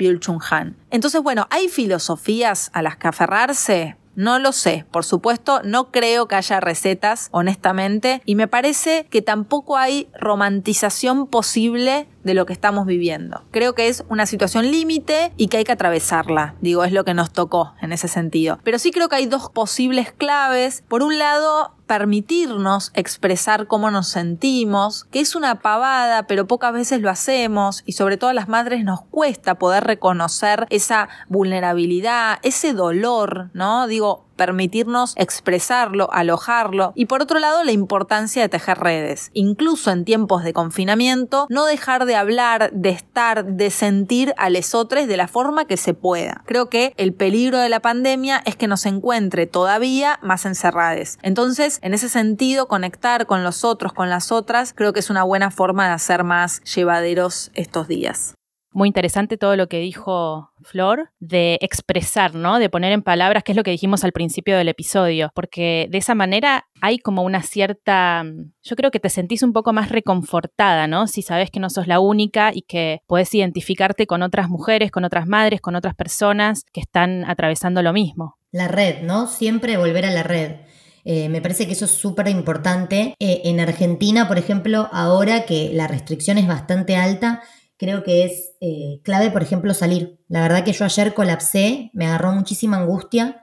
Han. Entonces, bueno, ¿hay filosofías a las que aferrarse? No lo sé, por supuesto, no creo que haya recetas, honestamente, y me parece que tampoco hay romantización posible de lo que estamos viviendo. Creo que es una situación límite y que hay que atravesarla. Digo, es lo que nos tocó en ese sentido. Pero sí creo que hay dos posibles claves. Por un lado, permitirnos expresar cómo nos sentimos, que es una pavada, pero pocas veces lo hacemos y sobre todo a las madres nos cuesta poder reconocer esa vulnerabilidad, ese dolor, ¿no? Digo, permitirnos expresarlo, alojarlo y por otro lado la importancia de tejer redes. Incluso en tiempos de confinamiento, no dejar de hablar, de estar, de sentir a lesotres de la forma que se pueda. Creo que el peligro de la pandemia es que nos encuentre todavía más encerrados. Entonces, en ese sentido, conectar con los otros, con las otras, creo que es una buena forma de hacer más llevaderos estos días. Muy interesante todo lo que dijo Flor de expresar, ¿no? De poner en palabras qué es lo que dijimos al principio del episodio, porque de esa manera hay como una cierta, yo creo que te sentís un poco más reconfortada, ¿no? Si sabes que no sos la única y que puedes identificarte con otras mujeres, con otras madres, con otras personas que están atravesando lo mismo. La red, ¿no? Siempre volver a la red. Eh, me parece que eso es súper importante. Eh, en Argentina, por ejemplo, ahora que la restricción es bastante alta, creo que es eh, clave, por ejemplo, salir. La verdad que yo ayer colapsé, me agarró muchísima angustia,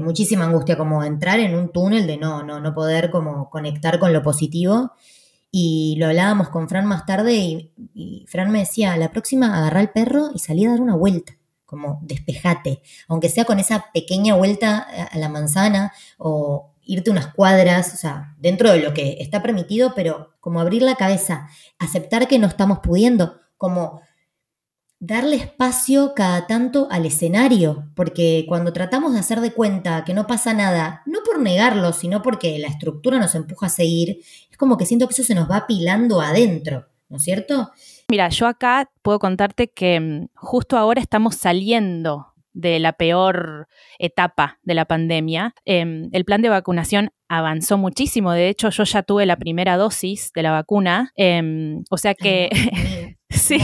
muchísima angustia, como entrar en un túnel de no, no, no poder como conectar con lo positivo. Y lo hablábamos con Fran más tarde y, y Fran me decía, la próxima agarra el perro y salí a dar una vuelta como despejate, aunque sea con esa pequeña vuelta a la manzana o, irte unas cuadras, o sea, dentro de lo que está permitido, pero como abrir la cabeza, aceptar que no estamos pudiendo, como darle espacio cada tanto al escenario, porque cuando tratamos de hacer de cuenta que no pasa nada, no por negarlo, sino porque la estructura nos empuja a seguir, es como que siento que eso se nos va apilando adentro, ¿no es cierto? Mira, yo acá puedo contarte que mm, justo ahora estamos saliendo de la peor etapa de la pandemia. Em, el plan de vacunación avanzó muchísimo. De hecho, yo ya tuve la primera dosis de la vacuna. Em, o sea que... sí,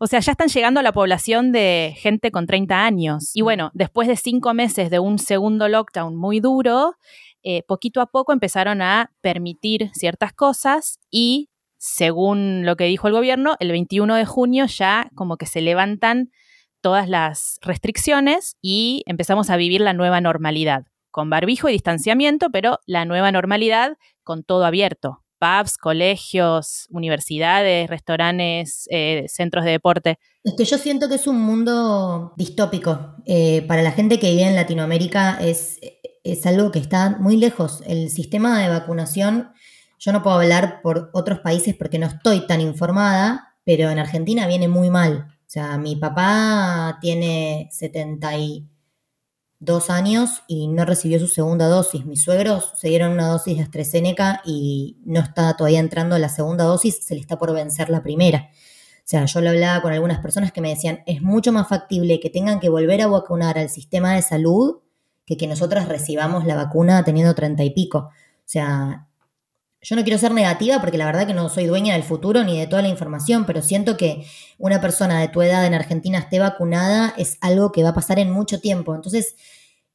o sea, ya están llegando a la población de gente con 30 años. Y bueno, después de cinco meses de un segundo lockdown muy duro, eh, poquito a poco empezaron a permitir ciertas cosas y según lo que dijo el gobierno, el 21 de junio ya como que se levantan todas las restricciones y empezamos a vivir la nueva normalidad, con barbijo y distanciamiento, pero la nueva normalidad con todo abierto. Pubs, colegios, universidades, restaurantes, eh, centros de deporte. Es que yo siento que es un mundo distópico. Eh, para la gente que vive en Latinoamérica es, es algo que está muy lejos. El sistema de vacunación, yo no puedo hablar por otros países porque no estoy tan informada, pero en Argentina viene muy mal. O sea, mi papá tiene 72 años y no recibió su segunda dosis. Mis suegros se dieron una dosis de AstraZeneca y no está todavía entrando la segunda dosis, se le está por vencer la primera. O sea, yo lo hablaba con algunas personas que me decían, es mucho más factible que tengan que volver a vacunar al sistema de salud que que nosotras recibamos la vacuna teniendo treinta y pico. O sea, yo no quiero ser negativa porque la verdad que no soy dueña del futuro ni de toda la información, pero siento que una persona de tu edad en Argentina esté vacunada es algo que va a pasar en mucho tiempo. Entonces,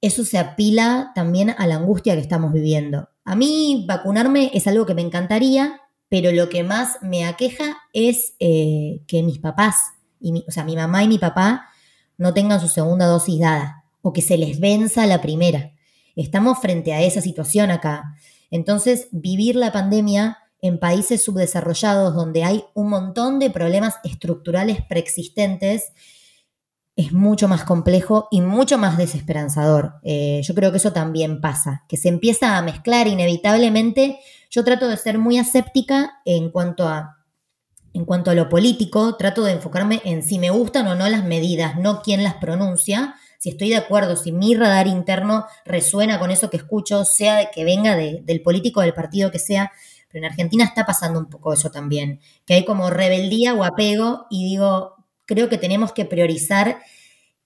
eso se apila también a la angustia que estamos viviendo. A mí vacunarme es algo que me encantaría, pero lo que más me aqueja es eh, que mis papás, y o sea, mi mamá y mi papá no tengan su segunda dosis dada o que se les venza la primera. Estamos frente a esa situación acá. Entonces, vivir la pandemia en países subdesarrollados donde hay un montón de problemas estructurales preexistentes es mucho más complejo y mucho más desesperanzador. Eh, yo creo que eso también pasa, que se empieza a mezclar inevitablemente. Yo trato de ser muy aséptica en cuanto a en cuanto a lo político, trato de enfocarme en si me gustan o no las medidas, no quién las pronuncia, si estoy de acuerdo, si mi radar interno resuena con eso que escucho, sea que venga del político del partido que sea. Pero en Argentina está pasando un poco eso también, que hay como rebeldía o apego y digo, creo que tenemos que priorizar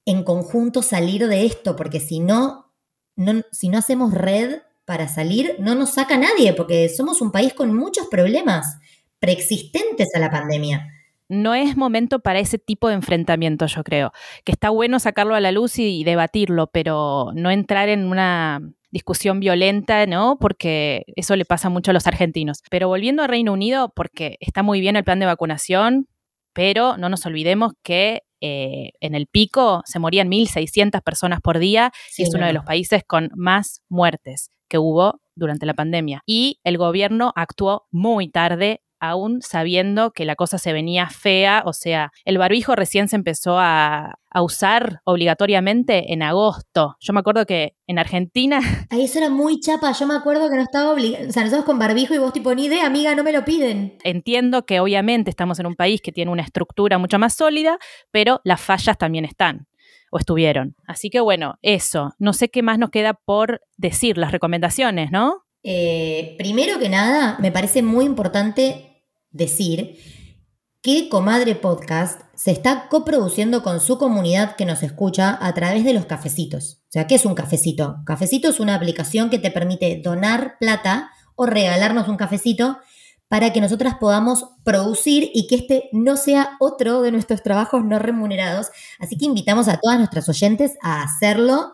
en conjunto salir de esto, porque si no, no, si no hacemos red para salir, no nos saca nadie, porque somos un país con muchos problemas preexistentes a la pandemia no es momento para ese tipo de enfrentamiento, yo creo. Que está bueno sacarlo a la luz y, debatirlo, pero no entrar en una discusión violenta, ¿no? Porque eso le pasa mucho a los argentinos. Pero volviendo a Reino Unido, porque está muy bien el plan de vacunación, pero no nos olvidemos que eh, en el pico se morían 1.600 personas por día y es uno de los países con más muertes que hubo durante la pandemia. Y el gobierno actuó muy tarde aún sabiendo que la cosa se venía fea, o sea, el barbijo recién se empezó a, usar obligatoriamente en agosto. Yo me acuerdo que en Argentina... Ahí eso era muy chapa, yo me acuerdo que no estaba obligado, o sea, nosotros con barbijo y vos tipo, ni idea, amiga, no me lo piden. Entiendo que obviamente estamos en un país que tiene una estructura mucho más sólida, pero las fallas también están o estuvieron. Así que bueno, eso. No sé qué más nos queda por decir, las recomendaciones, ¿no? Eh, primero que nada, me parece muy importante decir que Comadre Podcast se está coproduciendo con su comunidad que nos escucha a través de los cafecitos. O sea, ¿qué es un cafecito? Cafecito es una aplicación que te permite donar plata o regalarnos un cafecito para que nosotras podamos producir y que este no sea otro de nuestros trabajos no remunerados. Así que invitamos a todas nuestras oyentes a hacerlo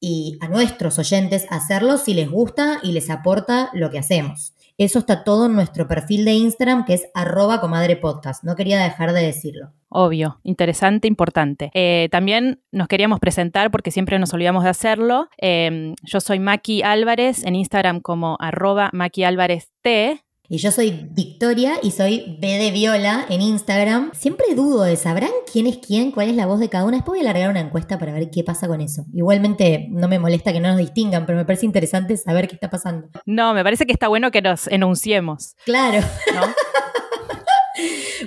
y a nuestros oyentes a hacerlo si les gusta y les aporta lo que hacemos. Eso está todo en nuestro perfil de Instagram que es arroba comadre podcast. No quería dejar de decirlo. Obvio, interesante, importante. Eh, también nos queríamos presentar porque siempre nos olvidamos de hacerlo. Em, yo soy Maki Álvarez en Instagram como arroba Maki Álvarez T. Y yo soy Victoria y soy B de Viola en Instagram. Siempre dudo de, ¿sabrán quién es quién? ¿Cuál es la voz de cada una? Después voy a largar una encuesta para ver qué pasa con eso. Igualmente no me molesta que no nos distingan, pero me parece interesante saber qué está pasando. No, me parece que está bueno que nos enunciemos. Claro.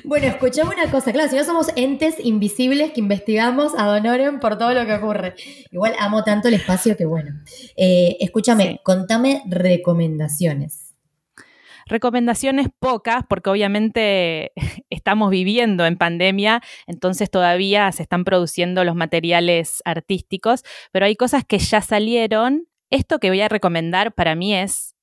Bueno, escuchame una cosa, claro, si no somos entes invisibles que investigamos a Donoren por todo lo que ocurre. Igual amo tanto el espacio que bueno. Eh, escúchame, contame recomendaciones. Recomendaciones pocas, porque obviamente estamos viviendo en pandemia, entonces todavía se están produciendo los materiales artísticos, pero hay cosas que ya salieron. Esto que voy a recomendar para mí es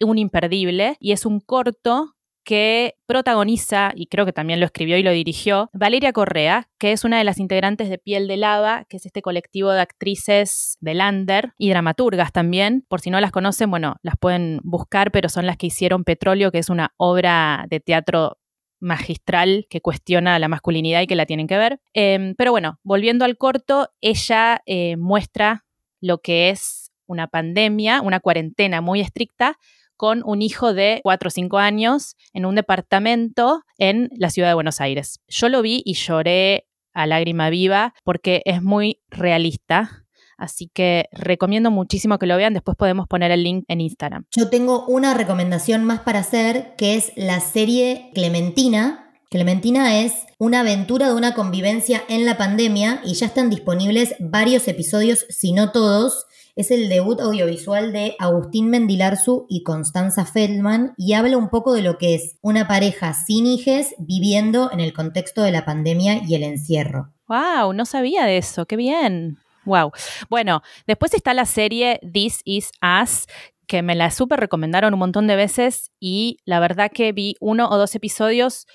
un imperdible y es un corto que protagoniza, y creo que también lo escribió y lo dirigió, Valeria Correa, que es una de las integrantes de Piel de Lava, que es este colectivo de actrices de Lander y dramaturgas también. Por si no las conocen, bueno, las pueden buscar, pero son las que hicieron Petróleo, que es una obra de teatro magistral que cuestiona la masculinidad y que la tienen que ver. Em, pero bueno, volviendo al corto, ella eh, muestra lo que es una pandemia, una cuarentena muy estricta, con un hijo de 4 o 5 años en un departamento en la ciudad de Buenos Aires. Yo lo vi y lloré a lágrima viva porque es muy realista. Así que recomiendo muchísimo que lo vean. Después podemos poner el link en Instagram. Yo tengo una recomendación más para hacer, que es la serie Clementina. Clementina es una aventura de una convivencia en la pandemia y ya están disponibles varios episodios, si no todos es el debut audiovisual de Agustín Mendilarzu y Constanza Feldman y habla un poco de lo que es una pareja sin hijes viviendo en el contexto de la pandemia y el encierro. ¡Wow! No sabía de eso, qué bien. Wow. Bueno, después está la serie This Is Us, que me la súper recomendaron un montón de veces y la verdad que vi uno o dos episodios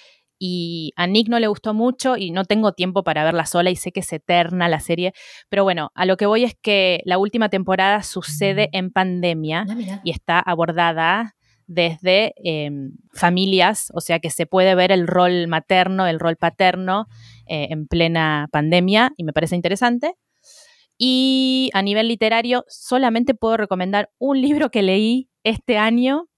y a Nick no le gustó mucho y no tengo tiempo para verla sola y sé que es eterna la serie, pero bueno, a lo que voy es que la última temporada sucede en pandemia ah, y está abordada desde em, familias, o sea que se puede ver el rol materno, el rol paterno eh, en plena pandemia y me parece interesante. Y a nivel literario, solamente puedo recomendar un libro que leí este año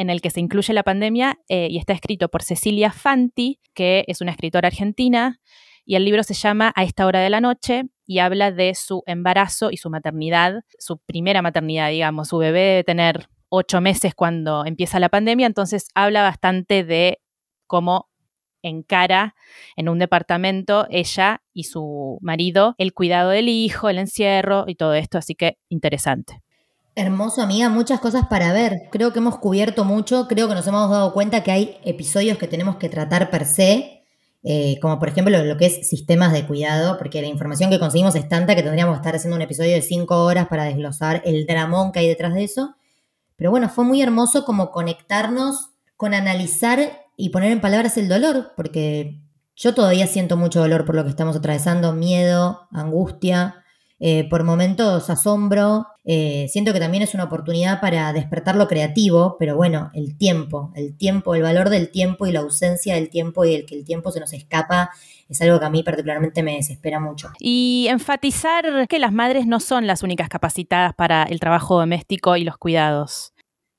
en el que se incluye la pandemia eh, y está escrito por Cecilia Fanti, que es una escritora argentina, y el libro se llama A esta hora de la noche y habla de su embarazo y su maternidad, su primera maternidad, digamos, su bebé debe tener ocho meses cuando empieza la pandemia, entonces habla bastante de cómo encara en un departamento ella y su marido el cuidado del hijo, el encierro y todo esto, así que interesante. Hermoso, amiga, muchas cosas para ver. Creo que hemos cubierto mucho, creo que nos hemos dado cuenta que hay episodios que tenemos que tratar per se, eh, como por ejemplo lo que es sistemas de cuidado, porque la información que conseguimos es tanta que tendríamos que estar haciendo un episodio de cinco horas para desglosar el dramón que hay detrás de eso. Pero bueno, fue muy hermoso como conectarnos con analizar y poner en palabras el dolor, porque yo todavía siento mucho dolor por lo que estamos atravesando, miedo, angustia, eh, por momentos asombro. Eh, siento que también es una oportunidad para despertar lo creativo, pero bueno, el tiempo, el tiempo, el valor del tiempo y la ausencia del tiempo y el que el tiempo se nos escapa es algo que a mí particularmente me desespera mucho. Y enfatizar que las madres no son las únicas capacitadas para el trabajo doméstico y los cuidados.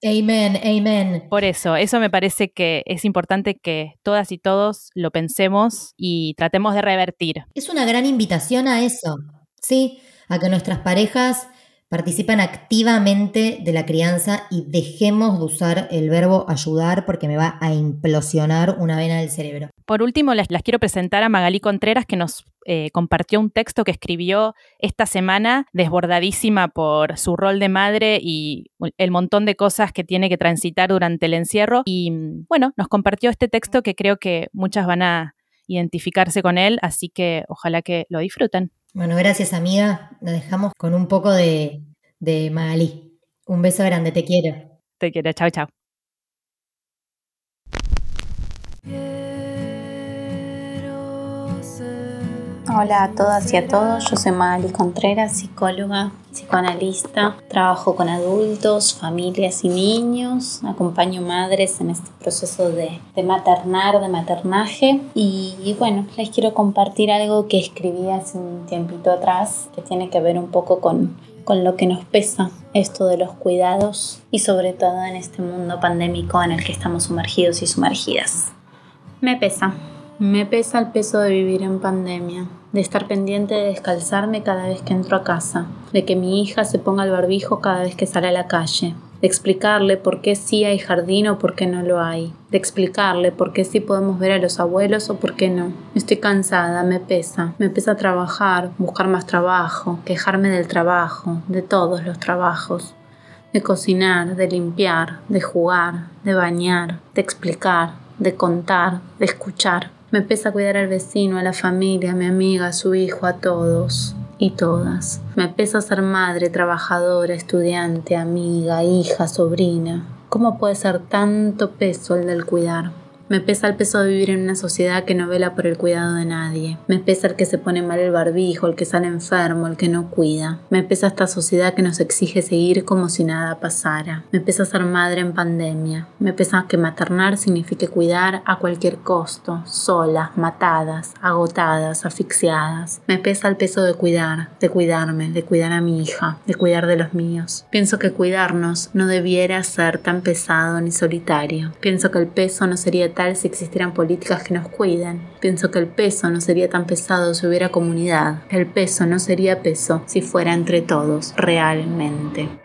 Amen, amen. Por eso, eso me parece que es importante que todas y todos lo pensemos y tratemos de revertir. Es una gran invitación a eso, ¿sí? A que nuestras parejas participen activamente de la crianza y dejemos de usar el verbo ayudar porque me va a implosionar una vena del cerebro. Por último, las, quiero presentar a Magalí Contreras, que nos eh, compartió un texto que escribió esta semana, desbordadísima por su rol de madre y el montón de cosas que tiene que transitar durante el encierro. Y bueno, nos compartió este texto que creo que muchas van a identificarse con él, así que ojalá que lo disfruten. Bueno, gracias amiga. Nos dejamos con un poco de, de Magalí. Un beso grande, te quiero. Te quiero, chao, chao. Hola a todas y a todos, yo soy Magali Contreras, psicóloga, psicoanalista, trabajo con adultos, familias y niños, acompaño madres en este proceso de, maternar, de maternaje. Y, bueno, les quiero compartir algo que escribí hace un tiempito atrás que tiene que ver un poco con, con lo que nos pesa esto de los cuidados y sobre todo en este mundo pandémico en el que estamos sumergidos y sumergidas. Me pesa, me pesa el peso de vivir en pandemia de estar pendiente de descalzarme cada vez que entro a casa, de que mi hija se ponga el barbijo cada vez que sale a la calle, de explicarle por qué sí hay jardín o por qué no lo hay, de explicarle por qué sí podemos ver a los abuelos o por qué no. Estoy cansada, me pesa, me pesa trabajar, buscar más trabajo, quejarme del trabajo, de todos los trabajos, de cocinar, de limpiar, de jugar, de bañar, de explicar, de contar, de escuchar. Me pesa cuidar al vecino, a la familia, a mi amiga, a su hijo, a todos y todas. Me pesa ser madre, trabajadora, estudiante, amiga, hija, sobrina. ¿Cómo puede ser tanto peso el del cuidar? Me pesa el peso de vivir en una sociedad que no vela por el cuidado de nadie. Me pesa el que se pone mal el barbijo, el que sale enfermo, el que no cuida. Me pesa esta sociedad que nos exige seguir como si nada pasara. Me pesa ser madre en pandemia. Me pesa que maternar signifique cuidar a cualquier costo, solas, matadas, agotadas, asfixiadas. Me pesa el peso de cuidar, de cuidarme, de cuidar a mi hija, de cuidar de los míos. Pienso que cuidarnos no debiera ser tan pesado ni solitario. Pienso que el peso no sería tan si existieran políticas que nos cuidan. Pienso que el peso no sería tan pesado si hubiera comunidad. El peso no sería peso si fuera entre todos, realmente.